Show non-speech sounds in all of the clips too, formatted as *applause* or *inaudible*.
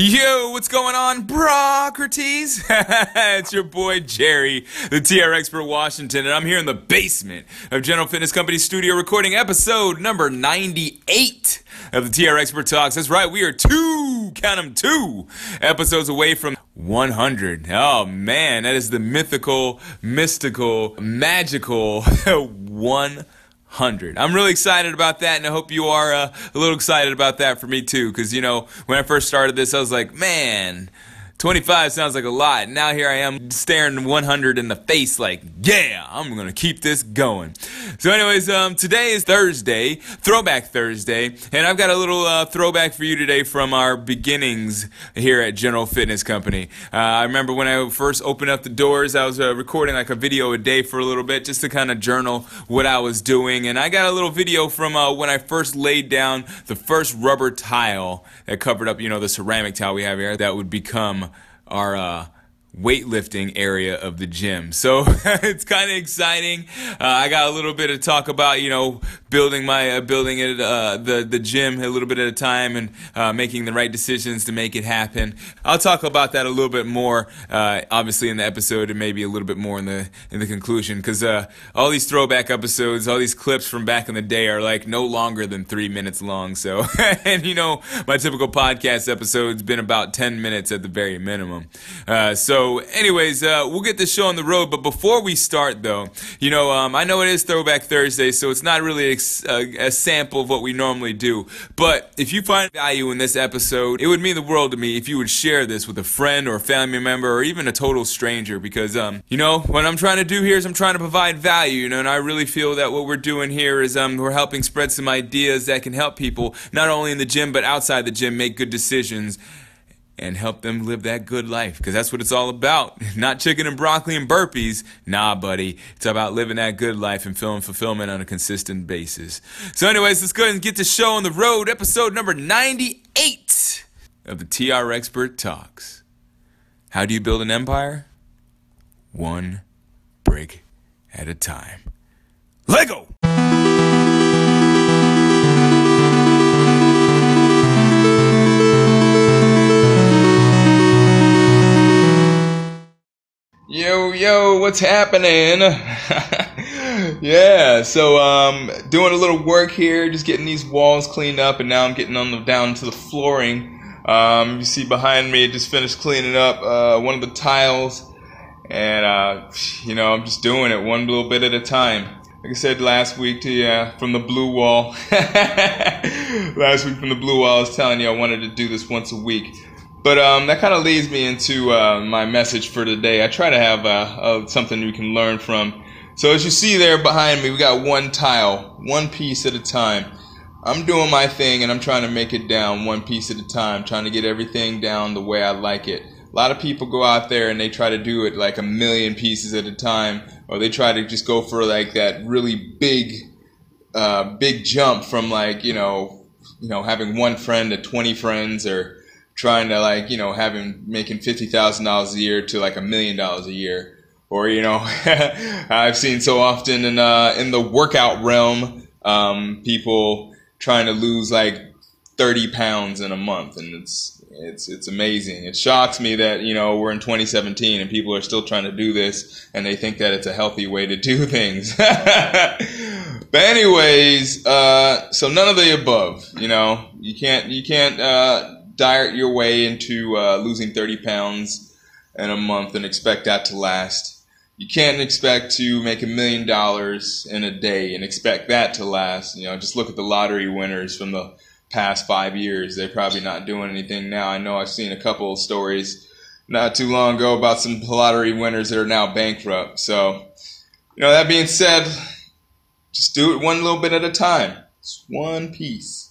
Yo, what's going on, Brocrates? *laughs* it's your boy Jerry, the TR Expert Washington, and I'm here in the basement of General Fitness Company Studio recording episode number 98 of the TR Expert Talks. That's right, we are two, count them two, episodes away from 100. Oh man, that is the mythical, mystical, magical *laughs* 100. 100. I'm really excited about that, and I hope you are uh, a little excited about that for me too. Because, you know, when I first started this, I was like, man, 25 sounds like a lot. Now here I am staring 100 in the face like, yeah, I'm going to keep this going. So anyways, um, today is Thursday, Throwback Thursday, and I've got a little uh, throwback for you today from our beginnings here at General Fitness Company. Uh, I remember when I first opened up the doors, I was uh, recording like a video a day for a little bit just to kind of journal what I was doing, and I got a little video from uh, when I first laid down the first rubber tile that covered up, you know, the ceramic tile we have here that would become our uh, weightlifting area of the gym. *laughs* So it's kind of exciting. Uh, I got a little bit of talk about, you know, building my uh, building it uh, the the gym a little bit at a time and uh, making the right decisions to make it happen. I'll talk about that a little bit more, uh, obviously in the episode and maybe a little bit more in the in the conclusion because uh, all these throwback episodes, all these clips from back in the day are like no longer than three minutes long. So *laughs* and you know my typical podcast episode's been about ten minutes at the very minimum. Uh, so anyways, we'll get this show on the road. But before we start though, you know um, I know it is Throwback Thursday, so it's not really a, a, sample of what we normally do. But if you find value in this episode, it would mean the world to me if you would share this with a friend or a family member or even a total stranger because, um, you know, what I'm trying to do here is I'm trying to provide value, you know, and I really feel that what we're doing here is um, we're helping spread some ideas that can help people, not only in the gym, but outside the gym, make good decisions and help them live that good life because that's what it's all about. *laughs* Not chicken and broccoli and burpees. Nah, buddy. It's about living that good life and feeling fulfillment on a consistent basis. So, anyways, let's go ahead and get the show on the road. Episode number 98 of the TR Expert Talks. How do you build an empire? One brick at a time. Lego! Yo, yo, what's happening? *laughs* yeah, so um, doing a little work here, just getting these walls cleaned up, and now I'm getting on the down to the flooring. Um, you see behind me, just finished cleaning up uh, one of the tiles, and uh, you know I'm just doing it one little bit at a time. Like I said last week to you from the blue wall. *laughs* last week from the blue wall, I was telling you I wanted to do this once a week. But um, that kind of leads me into uh, my message for today. I try to have uh, something you can learn from. So as you see there behind me, we got one tile, one piece at a time. I'm doing my thing and I'm trying to make it down one piece at a time, trying to get everything down the way I like it. A lot of people go out there and they try to do it like a million pieces at a time, or they try to just go for like that really big, uh, big jump from like you know, you know, having one friend to 20 friends or trying to like you know having making fifty thousand dollars a year to like a million dollars a year, or you know *laughs* I've seen so often in uh, in the workout realm um, people trying to lose like thirty pounds in a month, and it's it's it's amazing. It shocks me that you know we're in 2017 and people are still trying to do this, and they think that it's a healthy way to do *laughs* things. *laughs* but anyways, uh, so none of the above. You know, you can't you can't. Uh, diet your way into uh, losing 30 pounds in a month and expect that to last. You can't expect to make a million dollars in a day and expect that to last. You know, just look at the lottery winners from the past five years. They're probably not doing anything now. I know I've seen a couple of stories not too long ago about some lottery winners that are now bankrupt. So, you know, that being said, just do it one little bit at a time. It's one piece.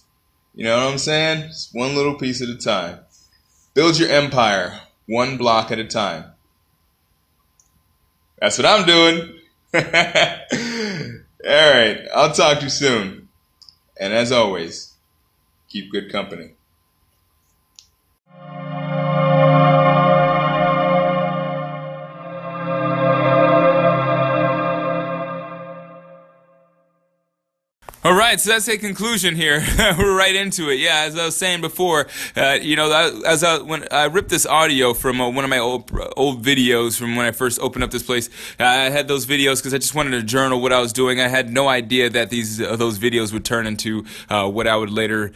You know what I'm saying? Just one little piece at a time. Build your empire one block at a time. That's what I'm doing. *laughs* All right. I'll talk to you soon. And as always, keep good company. All right, so that's a conclusion here. *laughs* We're right into it. Yeah, as I was saying before, uh, you know, as I when I ripped this audio from uh, one of my old old videos from when I first opened up this place, I had those videos because I just wanted to journal what I was doing. I had no idea that these uh, those videos would turn into uh, what I would later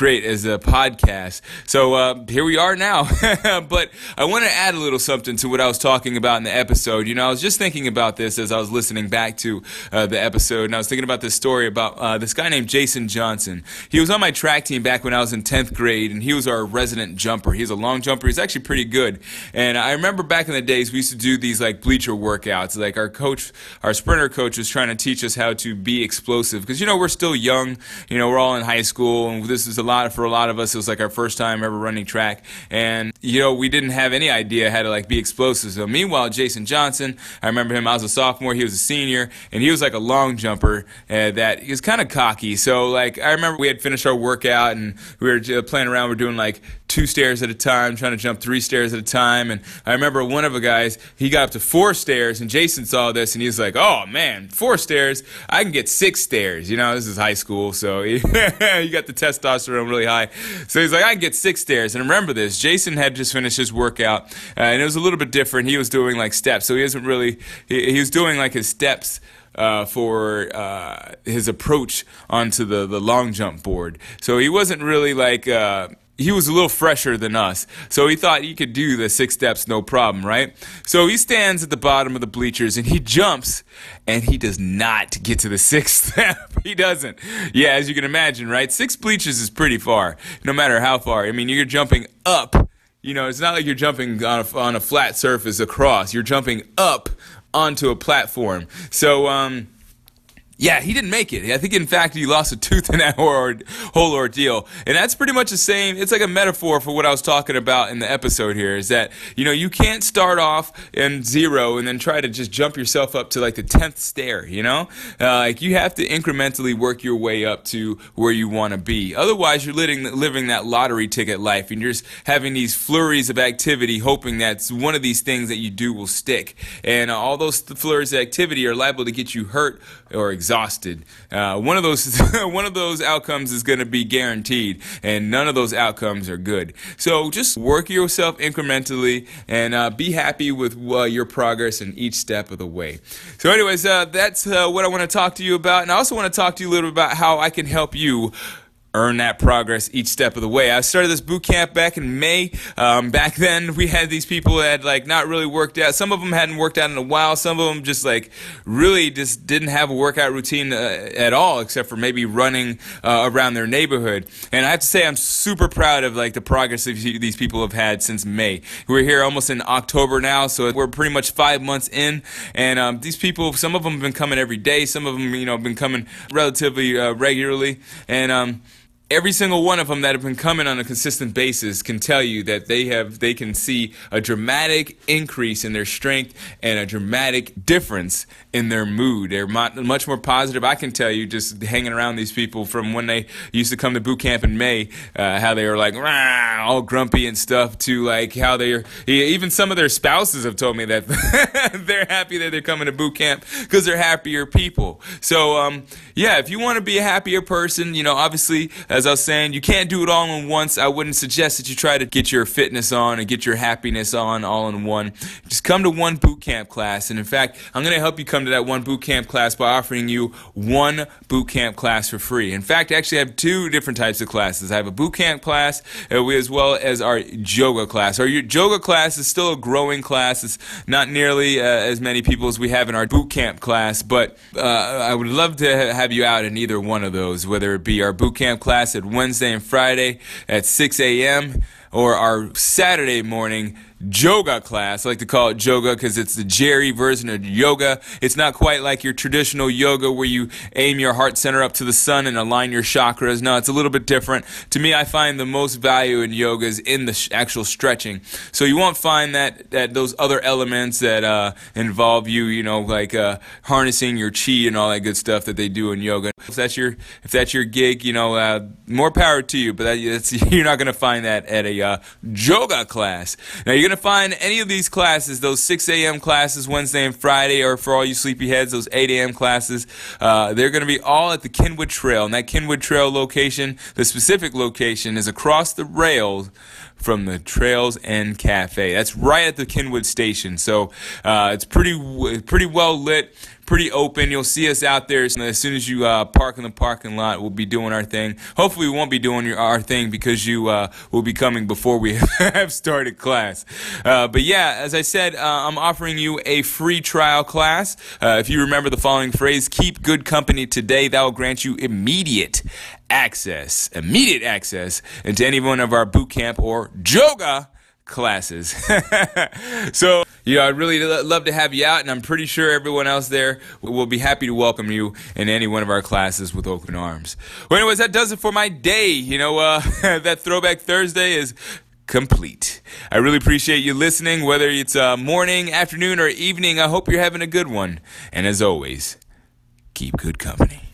create as a podcast. So uh, here we are now. *laughs* but I want to add a little something to what I was talking about in the episode. You know, I was just thinking about this as I was listening back to uh, the episode, and I was thinking about this story about uh, this guy named Jason Johnson. He was on my track team back when I was in 10th grade, and he was our resident jumper. He's a long jumper. He's actually pretty good. And I remember back in the days, we used to do these like bleacher workouts. Like our coach, our sprinter coach was trying to teach us how to be explosive because, you know, we're still young. You know, we're all in high school, and this is a lot for a lot of us. It was like our first time ever running track, and you know we didn't have any idea how to like be explosive. So meanwhile, Jason Johnson, I remember him. I was a sophomore. He was a senior, and he was like a long jumper uh, that he was kind of cocky. So like I remember we had finished our workout and we were playing around. We we're doing like two stairs at a time, trying to jump three stairs at a time. And I remember one of the guys, he got up to four stairs, and Jason saw this, and he was like, "Oh man, four stairs! I can get six stairs." You know, this is high school, so *laughs* you got the testosterone really high. So he's like, "I can get six stairs." And remember this, Jason had just finished his workout, uh, and it was a little bit different. He was doing like steps, so he isn't really. He, he was doing like his steps. Uh, for uh, his approach onto the, the long jump board. So he wasn't really like, uh, he was a little fresher than us. So he thought he could do the six steps no problem, right? So he stands at the bottom of the bleachers and he jumps and he does not get to the *laughs* sixth step. *laughs* he doesn't. Yeah, as you can imagine, right? Six bleachers is pretty far, no matter how far. I mean, you're jumping up. You know, it's not like you're jumping on a, on a flat surface across. You're jumping up onto a platform. So, um, yeah, he didn't make it. I think, in fact, he lost a tooth in that *laughs* whole ordeal. And that's pretty much the same. It's like a metaphor for what I was talking about in the episode here is that, you know, you can't start off in zero and then try to just jump yourself up to like the 10th stair, you know? Uh, like, you have to incrementally work your way up to where you want to be. Otherwise, you're living, living that lottery ticket life and you're just having these flurries of activity, hoping that one of these things that you do will stick. And uh, all those flurries of activity are liable to get you hurt or exhausted exhausted. Uh, one of those *laughs* one of those outcomes is going to be guaranteed, and none of those outcomes are good. So just work yourself incrementally and uh, be happy with uh, your progress in each step of the way. So, anyways, uh, that's uh, what I want to talk to you about, and I also want to talk to you a little bit about how I can help you earn that progress each step of the way. I started this boot camp back in May. Um, back then, we had these people that had like not really worked out. Some of them hadn't worked out in a while. Some of them just like really just didn't have a workout routine uh, at all, except for maybe running uh, around their neighborhood. And I have to say, I'm super proud of like the progress these people have had since May. We're here almost in October now, so we're pretty much five months in. And um, these people, some of them have been coming every day. Some of them, you know, have been coming relatively uh, regularly. And um, every single one of them that have been coming on a consistent basis can tell you that they have they can see a dramatic increase in their strength and a dramatic difference in their mood. They're much more positive. I can tell you just hanging around these people from when they used to come to boot camp in may uh, how they were like all grumpy and stuff to like how they're even some of their spouses have told me that *laughs* they're happy that they're coming to boot camp because they're happier people. So um, yeah if you want to be a happier person you know obviously uh, as I was saying, you can't do it all in once. I wouldn't suggest that you try to get your fitness on and get your happiness on all in one. Just come to one boot camp class. And in fact, I'm going to help you come to that one boot camp class by offering you one boot camp class for free. In fact, I actually, have two different types of classes. I have a boot camp class uh, as well as our yoga class. Our yoga class is still a growing class. It's not nearly uh, as many people as we have in our boot camp class, but uh, I would love to have you out in either one of those, whether it be our boot camp class at Wednesday and Friday at 6 a.m. or our Saturday morning yoga class. I like to call it yoga because it's the Jerry version of yoga. It's not quite like your traditional yoga where you aim your heart center up to the sun and align your chakras. No, it's a little bit different. To me, I find the most value in yoga is in the sh- actual stretching. So you won't find that, that those other elements that uh, involve you, you know, like uh, harnessing your chi and all that good stuff that they do in yoga. If that's your if that's your gig, you know, uh, more power to you. But that, *laughs* you're not going to find that at a uh, yoga class. Now you're going to find any of these classes, those 6 a.m. classes, Wednesday and Friday, or for all you sleepyheads, those 8 a.m. classes, uh, they're going to be all at the Kenwood Trail. And that Kenwood Trail location, the specific location, is across the rails from the Trails End Cafe. That's right at the Kenwood station. So uh, it's pretty pretty well lit, pretty open. You'll see us out there as soon as you uh, park in the parking lot. We'll be doing our thing. Hopefully, we won't be doing your, our thing because you uh, will be coming before we *laughs* have started class. Uh, but yeah, as I said, uh, I'm offering you a free trial class. Uh, if you remember the following phrase, keep good company today, that will grant you immediate access, immediate access into any one of our boot camp or yoga classes. *laughs* so, you know, I'd really love to have you out, and I'm pretty sure everyone else there will be happy to welcome you in any one of our classes with open arms. Well, anyways, that does it for my day. You know, uh, *laughs* that Throwback Thursday is complete. I really appreciate you listening, whether it's uh, morning, afternoon, or evening. I hope you're having a good one. And as always, keep good company.